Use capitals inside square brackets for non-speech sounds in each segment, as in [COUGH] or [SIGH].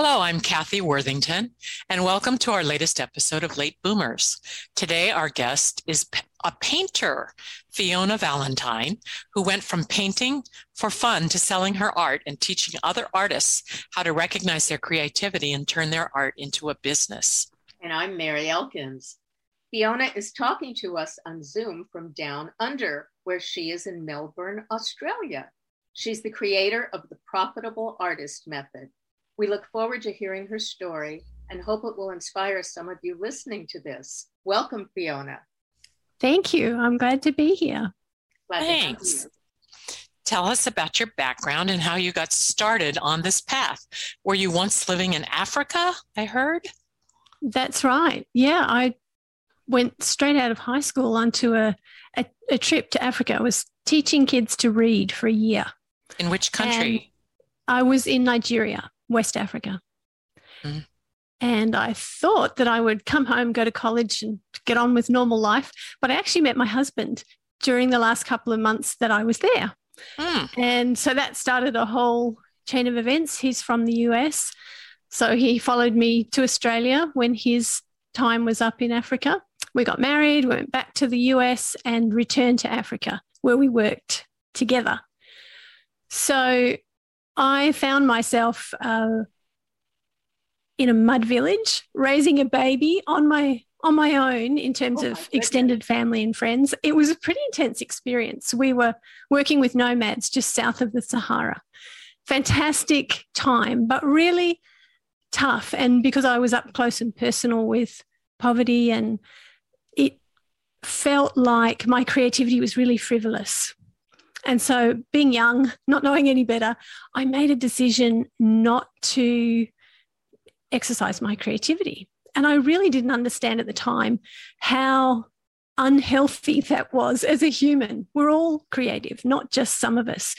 Hello, I'm Kathy Worthington, and welcome to our latest episode of Late Boomers. Today, our guest is a painter, Fiona Valentine, who went from painting for fun to selling her art and teaching other artists how to recognize their creativity and turn their art into a business. And I'm Mary Elkins. Fiona is talking to us on Zoom from down under, where she is in Melbourne, Australia. She's the creator of the Profitable Artist Method we look forward to hearing her story and hope it will inspire some of you listening to this. Welcome, Fiona. Thank you. I'm glad to be here. Glad Thanks. Tell us about your background and how you got started on this path. Were you once living in Africa? I heard. That's right. Yeah, I went straight out of high school onto a, a, a trip to Africa. I was teaching kids to read for a year. In which country? And I was in Nigeria. West Africa. Mm. And I thought that I would come home, go to college, and get on with normal life. But I actually met my husband during the last couple of months that I was there. Mm. And so that started a whole chain of events. He's from the US. So he followed me to Australia when his time was up in Africa. We got married, went back to the US, and returned to Africa where we worked together. So I found myself uh, in a mud village raising a baby on my on my own in terms oh of extended family and friends. It was a pretty intense experience. We were working with nomads just south of the Sahara. Fantastic time, but really tough. And because I was up close and personal with poverty, and it felt like my creativity was really frivolous. And so, being young, not knowing any better, I made a decision not to exercise my creativity. And I really didn't understand at the time how unhealthy [LAUGHS] that was as a human. We're all creative, not just some of us.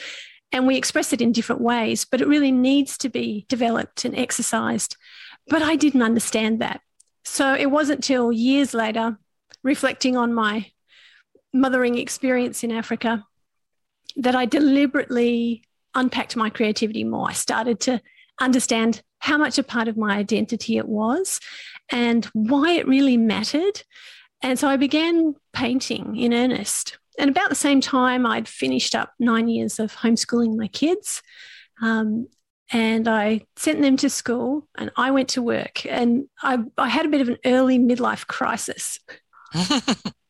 And we express it in different ways, but it really needs to be developed and exercised. But I didn't understand that. So it wasn't till years later, reflecting on my mothering experience in Africa, that I deliberately unpacked my creativity more. I started to understand how much a part of my identity it was and why it really mattered. And so I began painting in earnest. And about the same time, I'd finished up nine years of homeschooling my kids. Um, and I sent them to school and I went to work. And I, I had a bit of an early midlife crisis. [LAUGHS]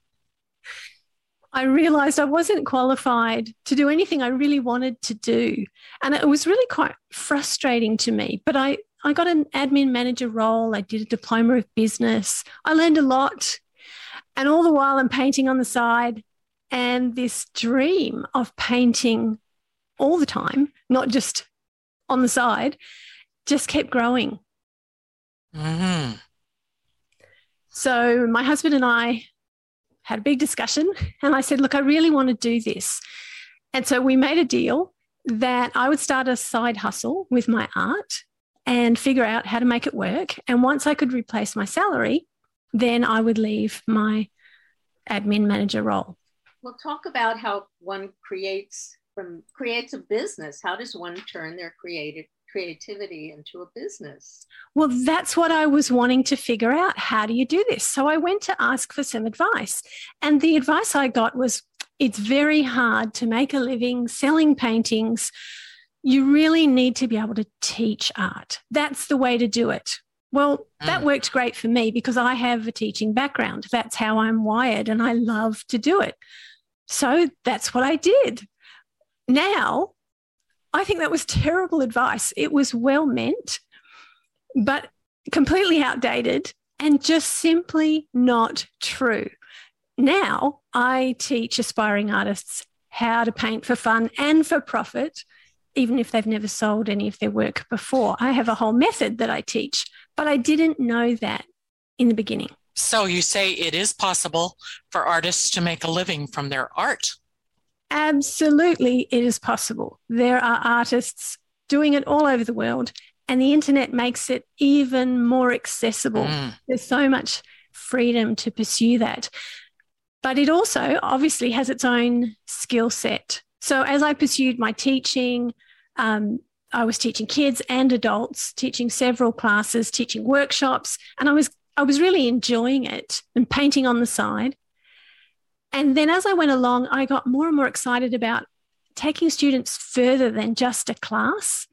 I realized I wasn't qualified to do anything I really wanted to do. And it was really quite frustrating to me. But I, I got an admin manager role. I did a diploma of business. I learned a lot. And all the while, I'm painting on the side. And this dream of painting all the time, not just on the side, just kept growing. Mm-hmm. So my husband and I had a big discussion. And I said, Look, I really want to do this. And so we made a deal that I would start a side hustle with my art and figure out how to make it work. And once I could replace my salary, then I would leave my admin manager role. Well, talk about how one creates from creates a business. How does one turn their creative creativity into a business? Well, that's what I was wanting to figure out. How do you do this? So I went to ask for some advice. And the advice I got was it's very hard to make a living selling paintings. You really need to be able to teach art. That's the way to do it. Well, that mm. worked great for me because I have a teaching background. That's how I'm wired and I love to do it. So that's what I did. Now, I think that was terrible advice. It was well meant, but completely outdated and just simply not true. Now, I teach aspiring artists how to paint for fun and for profit, even if they've never sold any of their work before. I have a whole method that I teach, but I didn't know that in the beginning. So you say it is possible for artists to make a living from their art? Absolutely, it is possible. There are artists doing it all over the world, and the internet makes it even more accessible. Mm. There's so much freedom to pursue that. But it also obviously has its own skill set. So as I pursued my teaching, um, I was teaching kids and adults, teaching several classes, teaching workshops, and I was I was really enjoying it and painting on the side. And then as I went along, I got more and more excited about taking students further than just a class.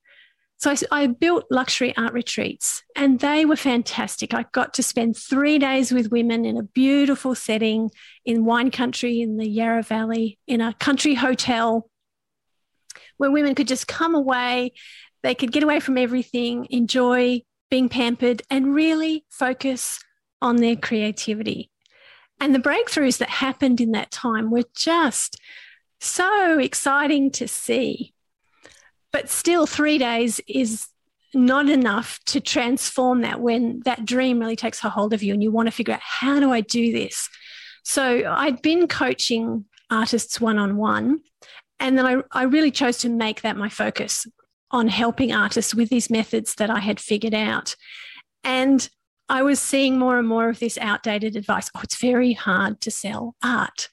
So I, I, built luxury art retreats and they were fantastic. I got to spend three days with women in a beautiful setting in wine country in the Yarra Valley in a country hotel where women could just come away. They could get away from everything, enjoy being pampered, and really focus on their creativity. And the breakthroughs that happened in that time were just so exciting to see. But still, three days is not enough to transform that when that dream really takes a hold of you and you want to figure out how do I do this? So I'd been coaching artists one on one. And then I, I really chose to make that my focus on helping artists with these methods that I had figured out. And I was seeing more and more of this outdated advice. Oh, it's very hard to sell art.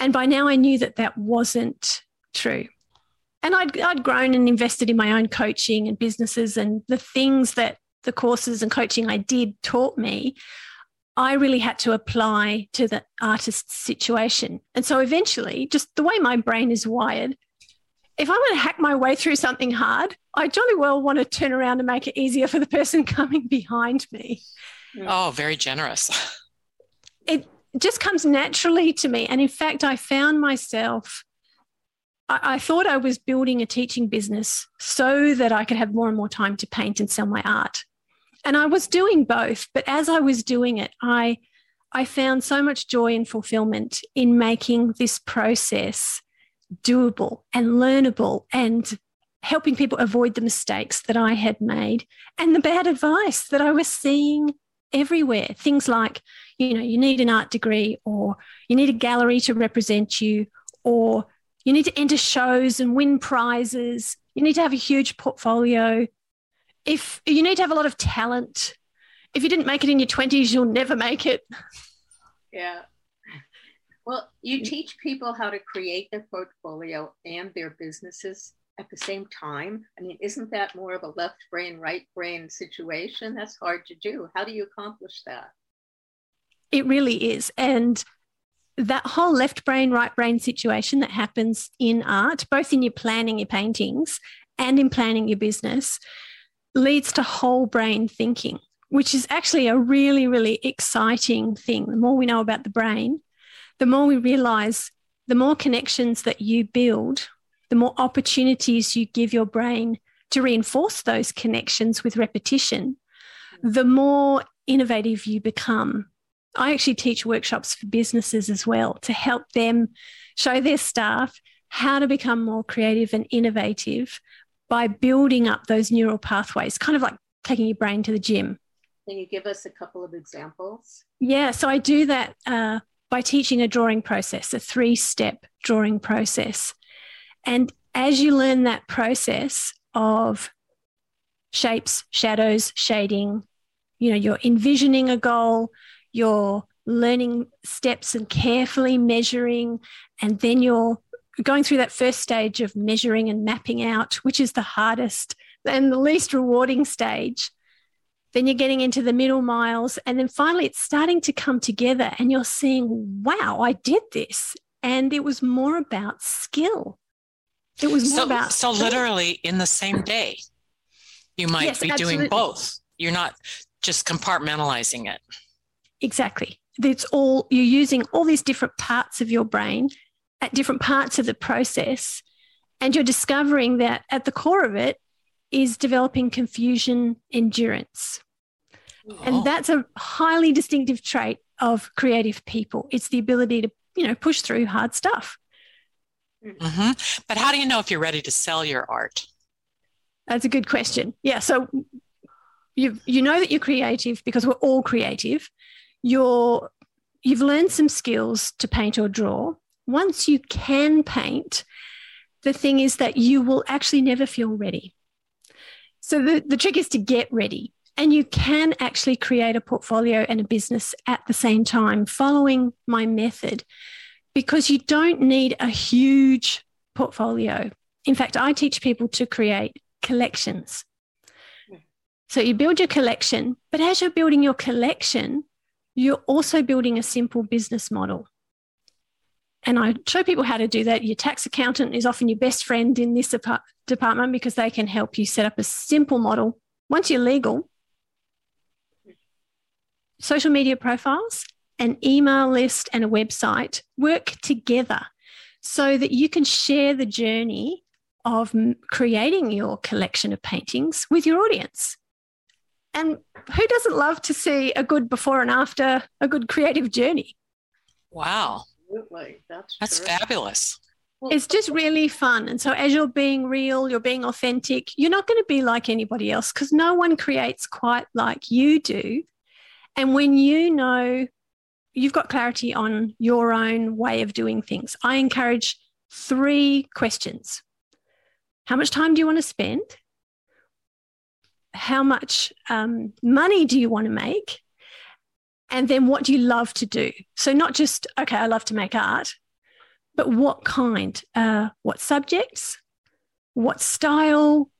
And by now I knew that that wasn't true. And I'd, I'd grown and invested in my own coaching and businesses and the things that the courses and coaching I did taught me, I really had to apply to the artist's situation. And so eventually, just the way my brain is wired, if I'm going to hack my way through something hard, I jolly well want to turn around and make it easier for the person [LAUGHS] coming behind me. Mm. Oh, very generous. [LAUGHS] It just comes naturally to me. And in fact, I found myself, I, I thought I was building a teaching business so that I could have more and more time to paint and sell my art. And I was doing both. But as I was doing it, I, I found so much joy and fulfillment in making this process doable and learnable and helping people avoid the mistakes that I had made and the bad advice that I was seeing everywhere. Things like, you know, you need an art degree or you need a gallery to represent you or you need to enter shows and win prizes. You need to have a huge portfolio. If you need to have a lot of talent, if you didn't make it in your 20s, you'll never make it. Yeah. Well, you mm. teach people how to create their portfolio and their businesses at the same time. I mean, isn't that more of a left brain, right brain situation? That's hard to do. How do you accomplish that? It really is. And that whole left brain, right brain situation that happens in art, both in your planning your paintings and in planning your business, leads to whole brain thinking, which is actually a really, really exciting thing. The more we know about the brain, the more we realize the more connections that you build, the more opportunities you give your brain to reinforce those connections with repetition, the more innovative you become. I actually teach workshops for businesses as well to help them show their staff how to become more creative and innovative by building up those neural pathways, kind of like taking your brain to the gym. Can you give us a couple of examples? Yeah, so I do that uh, by teaching a drawing process, a three step drawing process. And as you learn that process of shapes, shadows, shading, you know, you're envisioning a goal, you're learning steps and carefully measuring, and then you're going through that first stage of measuring and mapping out, which is the hardest and the least rewarding stage. Then you're getting into the middle miles. And then finally, it's starting to come together, and you're seeing, wow, I did this. And it was more about skill. It was more so, about. So, literally, in the same day, you might yes, be absolutely. doing both. You're not just compartmentalizing it. Exactly. It's all you're using all these different parts of your brain at different parts of the process. And you're discovering that at the core of it is developing confusion endurance. Oh. And that's a highly distinctive trait of creative people. It's the ability to, you know, push through hard stuff. Mm-hmm. But how do you know if you're ready to sell your art? That's a good question. Yeah. So you you know that you're creative because we're all creative. You're you've learned some skills to paint or draw. Once you can paint, the thing is that you will actually never feel ready. So the, the trick is to get ready. And you can actually create a portfolio and a business at the same time following my method because you don't need a huge portfolio. In fact, I teach people to create collections. So you build your collection, but as you're building your collection, you're also building a simple business model. And I show people how to do that. Your tax accountant is often your best friend in this department because they can help you set up a simple model. Once you're legal, social media profiles, an email list, and a website work together so that you can share the journey of creating your collection of paintings with your audience. And who doesn't love to see a good before and after, a good creative journey? Wow. Absolutely. That's, That's fabulous. It's just really fun. And so, as you're being real, you're being authentic, you're not going to be like anybody else because no one creates quite like you do. And when you know you've got clarity on your own way of doing things, I encourage three questions How much time do you want to spend? How much um, money do you want to make? And then what do you love to do? So, not just, okay, I love to make art, but what kind? Uh, what subjects? What style?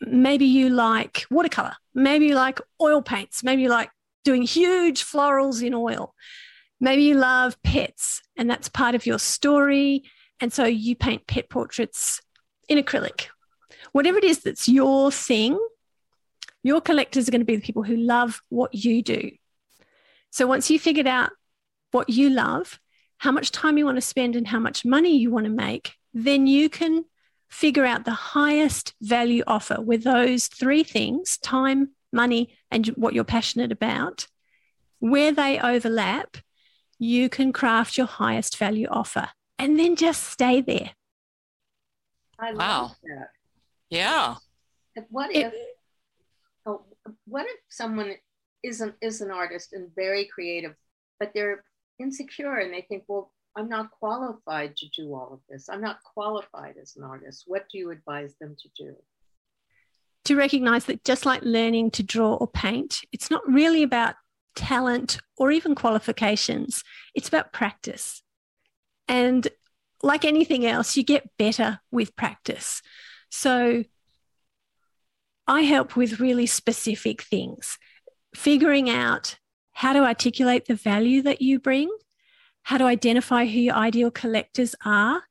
Maybe you like watercolor. Maybe you like oil paints. Maybe you like doing huge florals in oil. Maybe you love pets and that's part of your story. And so you paint pet portraits in acrylic. Whatever it is that's your thing, your collectors are going to be the people who love what you do. So once you figured out what you love, how much time you want to spend, and how much money you want to make, then you can figure out the highest value offer with those three things time, money, and what you're passionate about. Where they overlap, you can craft your highest value offer and then just stay there. I wow. that. Yeah. What if, it, oh, what if someone is an is an artist and very creative, but they're insecure and they think, well, I'm not qualified to do all of this. I'm not qualified as an artist. What do you advise them to do? To recognize that just like learning to draw or paint, it's not really about talent or even qualifications, it's about practice. And like anything else, you get better with practice. So I help with really specific things figuring out how to articulate the value that you bring, how to identify who your ideal collectors are,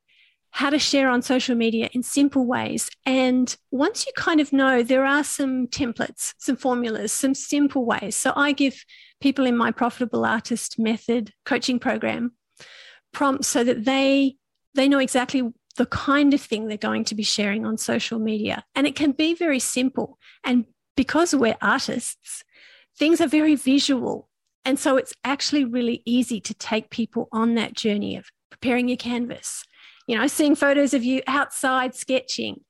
how to share on social media in simple ways. And once you kind of know, there are some templates, some formulas, some simple ways. So I give people in my profitable artist method coaching program prompts so that they they know exactly the kind of thing they're going to be sharing on social media and it can be very simple and because we're artists things are very visual. And so it's actually really easy to take people on that journey of preparing your canvas, you know, seeing photos of you outside sketching,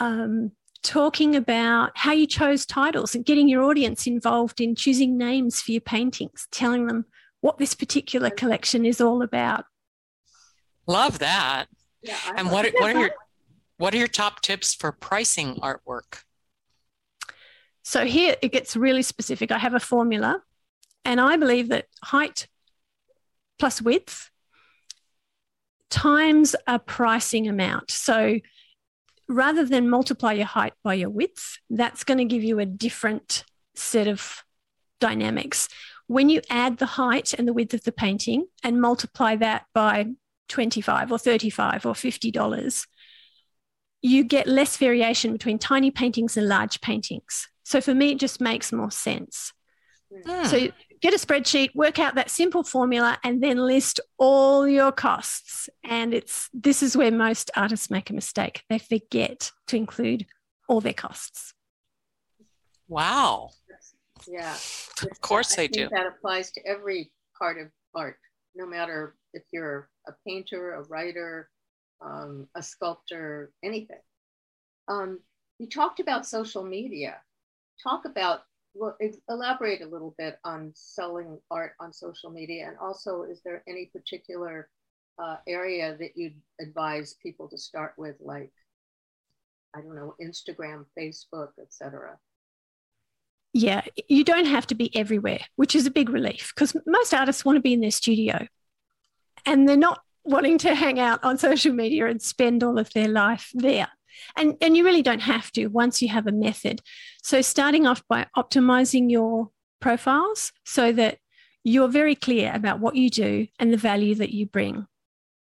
um, talking about how you chose titles and getting your audience involved in choosing names for your paintings, telling them what this particular collection is all about. Love that. Yeah, and what, what are your what are your top tips for pricing artwork? So here it gets really specific. I have a formula, and I believe that height plus width times a pricing amount. So rather than multiply your height by your width, that's going to give you a different set of dynamics. When you add the height and the width of the painting and multiply that by 25 or 35 or $50, you get less variation between tiny paintings and large paintings. So for me, it just makes more sense. Mm. So get a spreadsheet, work out that simple formula, and then list all your costs. And it's this is where most artists make a mistake. They forget to include all their costs. Wow. Yeah. Of course I they do. That applies to every part of art, no matter if you're a painter, a writer, um, a sculptor, anything. Um, you talked about social media. Talk about, well, elaborate a little bit on selling art on social media. And also, is there any particular uh, area that you'd advise people to start with, like, I don't know, Instagram, Facebook, etc.? Yeah, you don't have to be everywhere, which is a big relief because most artists want to be in their studio and they're not wanting to hang out on social media and spend all of their life there. And, and you really don't have to once you have a method. So, starting off by optimizing your profiles so that you're very clear about what you do and the value that you bring.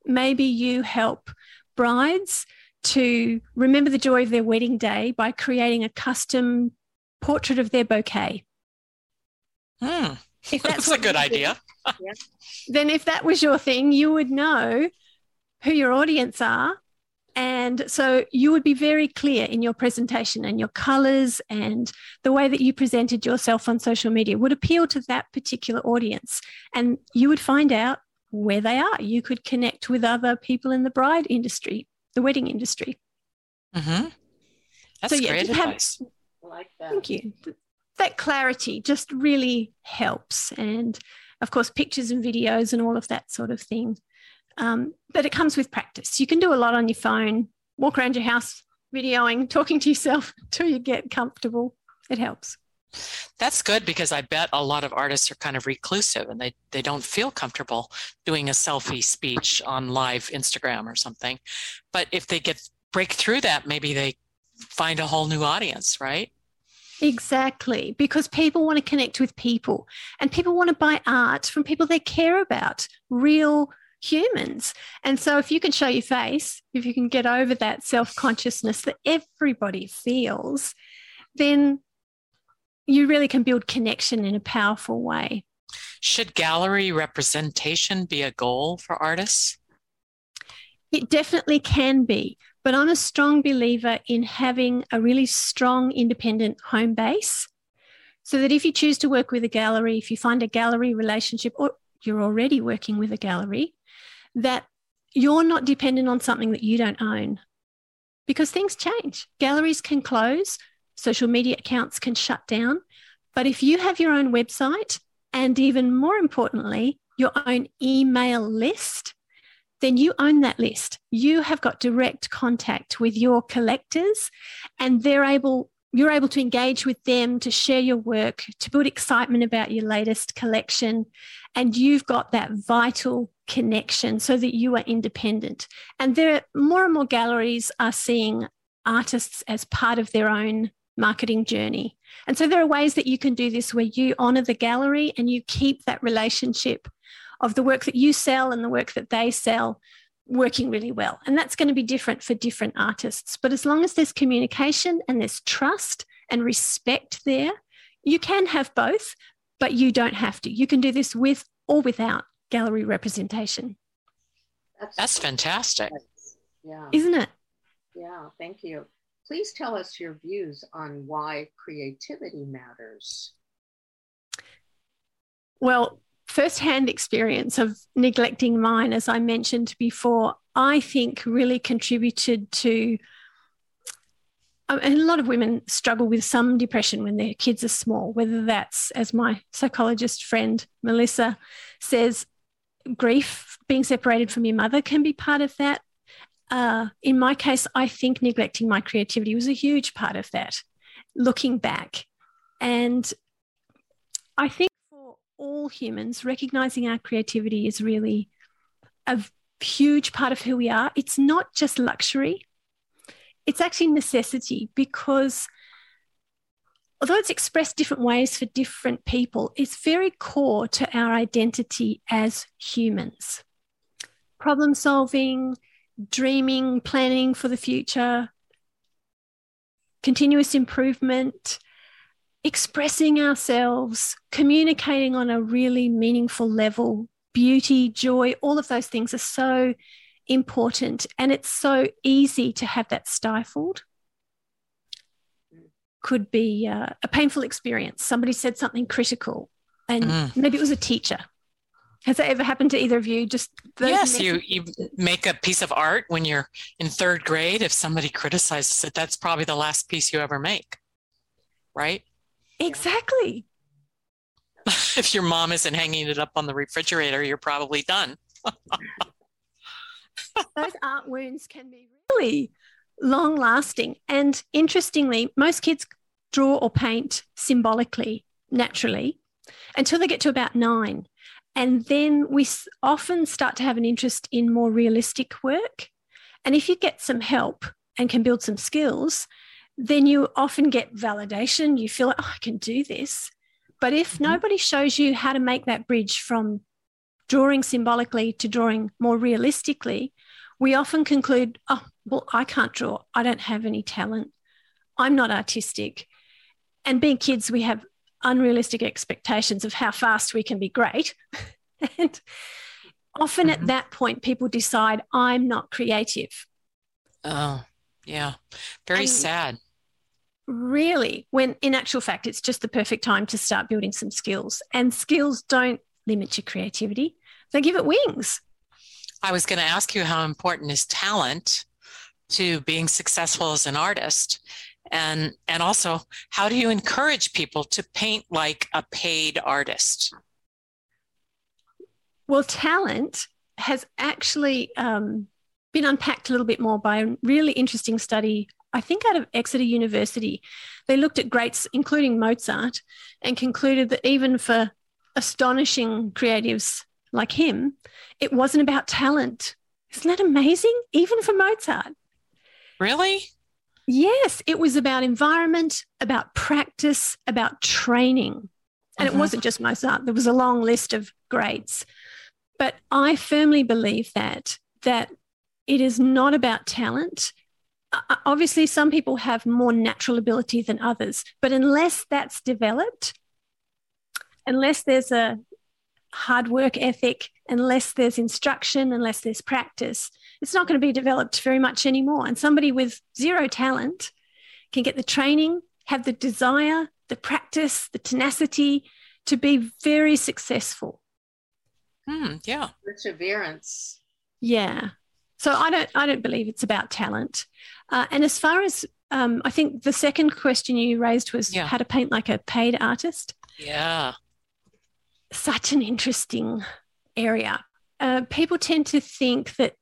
Maybe you help brides to remember the joy of their wedding day by creating a custom portrait of their bouquet. Hmm. If that's, [LAUGHS] that's a good idea. [LAUGHS] then, if that was your thing, you would know who your audience are. And so you would be very clear in your presentation and your colors and the way that you presented yourself on social media would appeal to that particular audience. And you would find out where they are. You could connect with other people in the bride industry, the wedding industry. Mm-hmm. That's so, yeah, great advice. Have, like that. Thank you. That clarity just really helps. And of course, pictures and videos and all of that sort of thing. Um, but it comes with practice. You can do a lot on your phone, walk around your house videoing, [LAUGHS] talking to yourself until you get comfortable. It helps. That's good because I bet a lot of artists are kind of reclusive and they, they don't feel comfortable doing a selfie speech on live Instagram or something. But if they get break through that, maybe they find a whole new audience, right? Exactly, because people want to connect with people and people want to buy art from people they care about, real humans. And so, if you can show your face, if you can get over that self consciousness that everybody feels, then you really can build connection in a powerful way. Should gallery representation be a goal for artists? It definitely can be. But I'm a strong believer in having a really strong independent home base so that if you choose to work with a gallery, if you find a gallery relationship or you're already working with a gallery, that you're not dependent on something that you don't own because things change. Galleries can close, social media accounts can shut down. But if you have your own website and even more importantly, your own email list, then you own that list. You have got direct contact with your collectors and they're able you're able to engage with them to share your work, to build excitement about your latest collection and you've got that vital connection so that you are independent. And there more and more galleries are seeing artists as part of their own marketing journey. And so there are ways that you can do this where you honor the gallery and you keep that relationship of the work that you sell and the work that they sell working really well. And that's going to be different for different artists. But as long as there's communication and there's trust and respect there, you can have both, but you don't have to. You can do this with or without gallery representation. That's, that's fantastic. Yeah. Isn't it? Yeah, thank you. Please tell us your views on why creativity matters. Well, firsthand experience of neglecting mine, as I mentioned before, I think really contributed to. Um, and a lot of women struggle with some depression when their kids are small, whether that's, as my psychologist friend Melissa says, grief, being separated from your mother can be part of that. Uh, in my case, I think neglecting my creativity was a huge part of that, looking back. And I think for all humans, recognizing our creativity is really a huge part of who we are. It's not just luxury, it's actually necessity because although it's expressed different ways for different people, it's very core to our identity as humans. Problem solving, dreaming, planning for the future, continuous improvement, expressing ourselves, communicating on a really meaningful level, beauty, joy, all of those things are so important. And it's so easy to have that stifled. Could be uh, a painful experience. Somebody said something critical, and mm. maybe it was a teacher. Has that ever happened to either of you? Just yes, you you make a piece of art when you're in third grade. If somebody criticizes it, that's probably the last piece you ever make, right? Exactly. [LAUGHS] if your mom isn't hanging it up on the refrigerator, you're probably done. [LAUGHS] Those art wounds can be really long lasting. And interestingly, most kids draw or paint symbolically, naturally, until they get to about nine. And then we often start to have an interest in more realistic work. And if you get some help and can build some skills, then you often get validation. You feel like, oh, I can do this. But if mm-hmm. nobody shows you how to make that bridge from drawing symbolically to drawing more realistically, we often conclude, oh, well, I can't draw. I don't have any talent. I'm not artistic. And being kids, we have unrealistic expectations of how fast we can be great. [LAUGHS] and often mm-hmm. at that point, people decide, I'm not creative. Oh, yeah. Very and sad really, when in actual fact, it's just the perfect time to start building some skills. And skills don't limit your creativity, they give it wings. I was going to ask you how important is talent to being successful as an artist? And, and also, how do you encourage people to paint like a paid artist? Well, talent has actually um, been unpacked a little bit more by a really interesting study I think out of Exeter University, they looked at greats, including Mozart, and concluded that even for astonishing creatives like him, it wasn't about talent. Isn't that amazing? Even for Mozart. Really? Yes, it was about environment, about practice, about training. And it mm-hmm. wasn't just Mozart, there was a long list of greats. But I firmly believe that that it is not about talent uh, uh, obviously some people have more natural ability than others but unless that's developed unless there's a hard work ethic unless there's instruction unless there's practice it's not going to be developed very much anymore and somebody with zero talent can get the training have the desire the practice the tenacity to be very successful mm, yeah perseverance yeah so I don't I don't believe it's about talent. Uh, and as far as um, I think the second question you raised was yeah. how to paint like a paid artist. Yeah. Such an interesting area. Uh, people tend to think that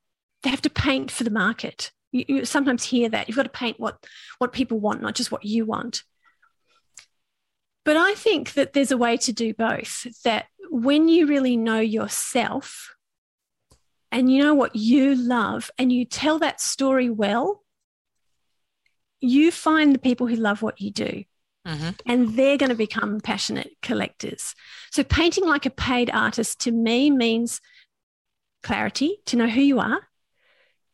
they have to paint for the market. You, you sometimes hear that you've got to paint what what people want, not just what you want. But I think that there's a way to do both. That when you really know yourself and you know what you love and you tell that story well, you find the people who love what you do. Mm-hmm. And they're going to become passionate collectors. So, painting like a paid artist to me means clarity to know who you are,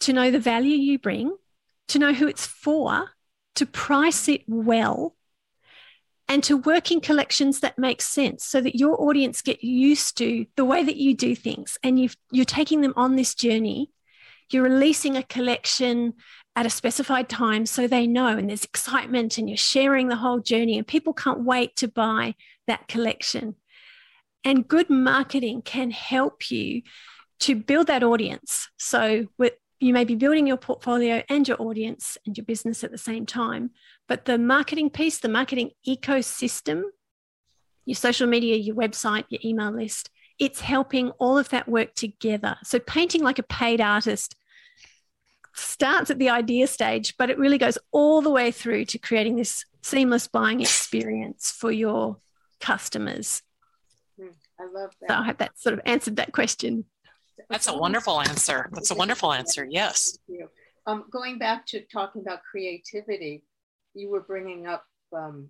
to know the value you bring, to know who it's for, to price it well, and to work in collections that make sense so that your audience get used to the way that you do things and you you're taking them on this journey you're releasing a collection at a specified time so they know and there's excitement and you're sharing the whole journey and people can't wait to buy that collection and good marketing can help you to build that audience so with you may be building your portfolio and your audience and your business at the same time. But the marketing piece, the marketing ecosystem, your social media, your website, your email list, it's helping all of that work together. So, painting like a paid artist starts at the idea stage, but it really goes all the way through to creating this seamless buying experience for your customers. I love that. So I hope that sort of answered that question. That's a wonderful answer. That's a wonderful answer. Yes. Um, going back to talking about creativity, you were bringing up um,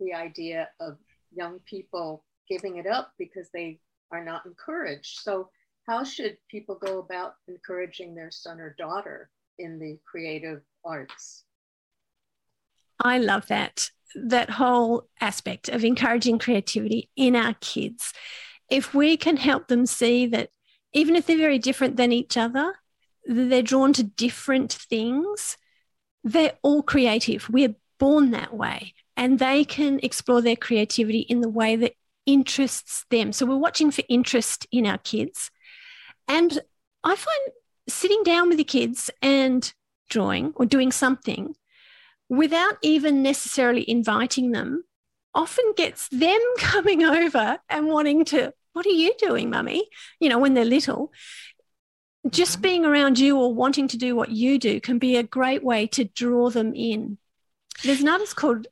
the idea of young people giving it up because they are not encouraged. So, how should people go about encouraging their son or daughter in the creative arts? I love that that whole aspect of encouraging creativity in our kids. If we can help them see that even if they're very different than each other, they're drawn to different things, they're all creative. We're born that way and they can explore their creativity in the way that interests them. So we're watching for interest in our kids. And I find sitting down with the kids and drawing or doing something without even necessarily inviting them often gets them [LAUGHS] coming over and wanting to, what are you doing, mummy? You know, when they're little. Just mm-hmm. being around you or wanting to do what you do can be a great way to draw them in. There's an artist called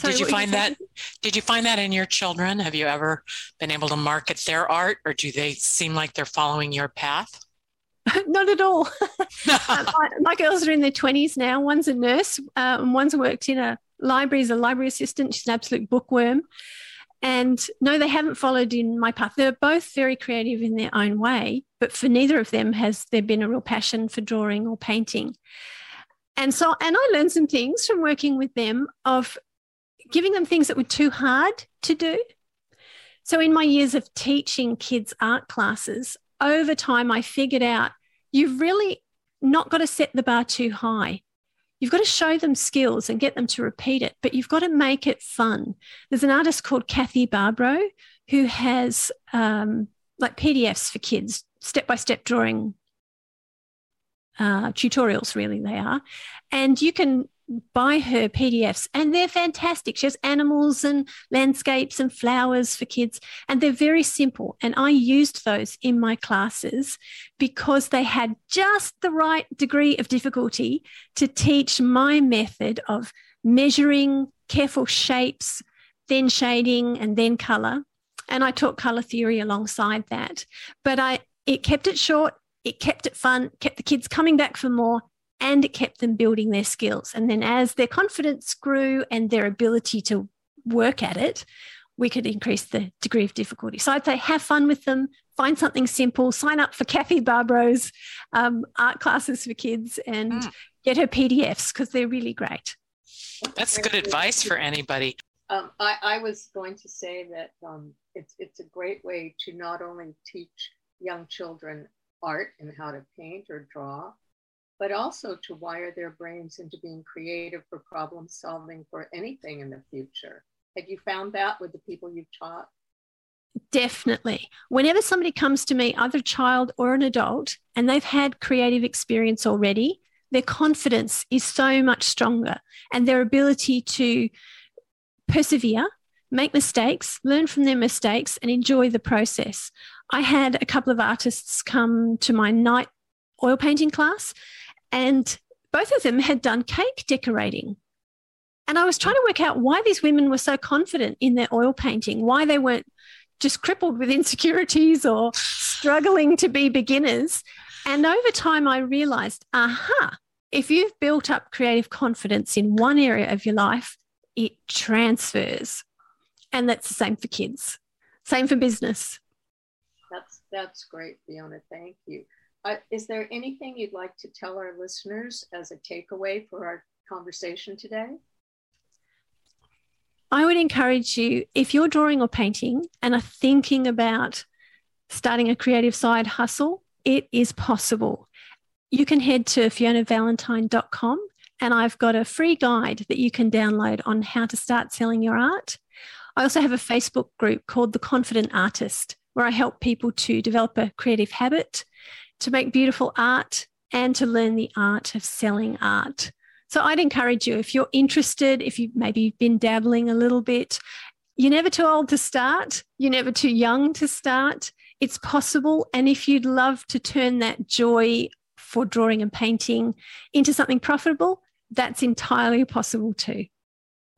Sorry, did you find you that did you find that in your children have you ever been able to market their art or do they seem like they're following your path [LAUGHS] Not at all. [LAUGHS] Um, my girls are in their 20s now. One's a nurse, uh, and one's worked in a library as a library assistant. She's an absolute bookworm. And no, they haven't followed in my path. They're both very creative in their own way, but for neither of them has there been a real passion for drawing or painting. And so, and I learned some things from working with them of giving them things that were too hard to do. So, in my years of teaching kids art classes, over time, I figured out you've really not got to set the bar too high. You've got to show them skills and get them to repeat it, but you've got to make it fun. There's an artist called Kathy Barbro who has um, like PDFs for kids, step by step drawing uh, tutorials, really, they are. And you can buy her PDFs and they're fantastic. She has animals and landscapes and flowers for kids, and they're very simple. And I used those in my classes because they had just the right degree of difficulty to teach my method of measuring careful shapes, then shading, and then color. And I taught color theory alongside that. But I it kept it short, it kept it fun, kept the kids coming back for more, and it kept them building their skills. And then as their confidence grew and their ability to work at it, we could increase the degree of difficulty. So I'd say have fun with them, find something simple, sign up for Kathy Barbro's um, art classes for kids and mm. get her PDFs because they're really great. That's good advice for anybody. Um, I, I, was going to say that um, it's, it's a great way to not only teach young children art and how to paint or draw, but also to wire their brains into being creative for problem solving for anything in the future. Have you found that with the people you've taught? Definitely. Whenever somebody comes to me, either a child or an adult, and they've had creative experience already, their confidence is so much stronger and their ability to persevere, make mistakes, learn from their mistakes, and enjoy the process. I had a couple of artists come to my night oil painting class and both of them had done cake decorating. And I was trying to work out why these women were so confident in their oil painting, why they weren't just crippled with [LAUGHS] insecurities or struggling to be beginners. And over time, I realized aha, if you've built up creative confidence in one area of your life, it transfers. And that's the same for kids, same for business. That's, that's great, Fiona. Thank you. Uh, is there anything you'd like to tell our listeners as a takeaway for our conversation today? I would encourage you, if you're drawing or painting and are thinking about starting a creative side hustle, it is possible. You can head to fionavalentine.com and I've got a free guide that you can download on how to start selling your art. I also have a Facebook group called The Confident Artist, where I help people to develop a creative habit to make beautiful art and to learn the art of selling art. So I'd encourage you if you're interested, if you've maybe been dabbling a little bit, you're never too old to start, you're never too young to start. It's possible. And if you'd love to turn that joy for drawing and painting into something profitable, that's entirely possible too.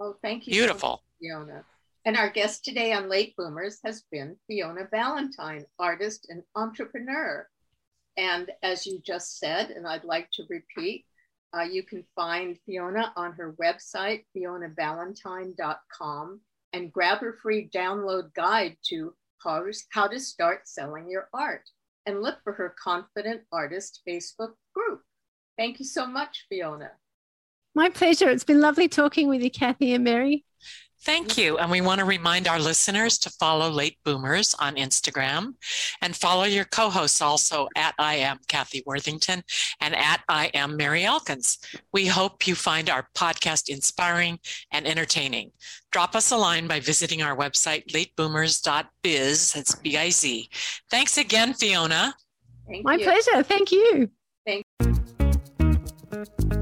Oh, thank you. Beautiful. So Fiona. And our guest today on Late Boomers has been Fiona Valentine, artist and entrepreneur. And as you just said, and I'd like to repeat, uh, you can find Fiona on her website, fionavalentine.com, and grab her free download guide to how, how to start selling your art. And look for her Confident Artist Facebook group. Thank you so much, Fiona. My pleasure. It's been lovely talking with you, Kathy and Mary. Thank you. And we want to remind our listeners to follow Late Boomers on Instagram and follow your co hosts also at I am Kathy Worthington and at I am Mary Elkins. We hope you find our podcast inspiring and entertaining. Drop us a line by visiting our website, lateboomers.biz. That's B I Z. Thanks again, Fiona. Thank My you. pleasure. Thank you. Thank Thank you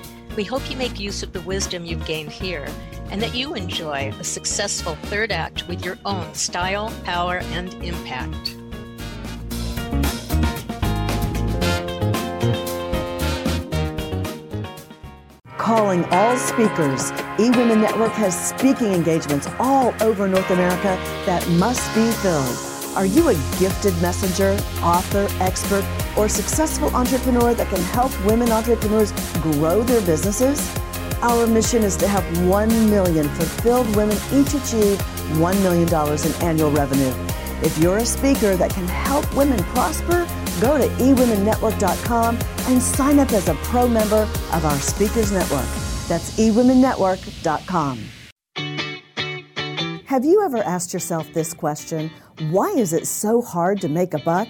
We hope you make use of the wisdom you've gained here and that you enjoy a successful third act with your own style, power, and impact. Calling all speakers, eWomen Network has speaking engagements all over North America that must be filled. Are you a gifted messenger, author, expert, or successful entrepreneur that can help women entrepreneurs grow their businesses? Our mission is to help 1 million fulfilled women each achieve $1 million in annual revenue. If you're a speaker that can help women prosper, go to eWomenNetwork.com and sign up as a pro member of our Speakers Network. That's eWomenNetwork.com. Have you ever asked yourself this question? Why is it so hard to make a buck?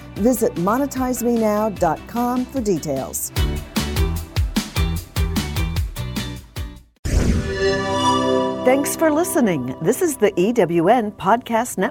Visit monetizemenow.com for details. Thanks for listening. This is the EWN Podcast Network.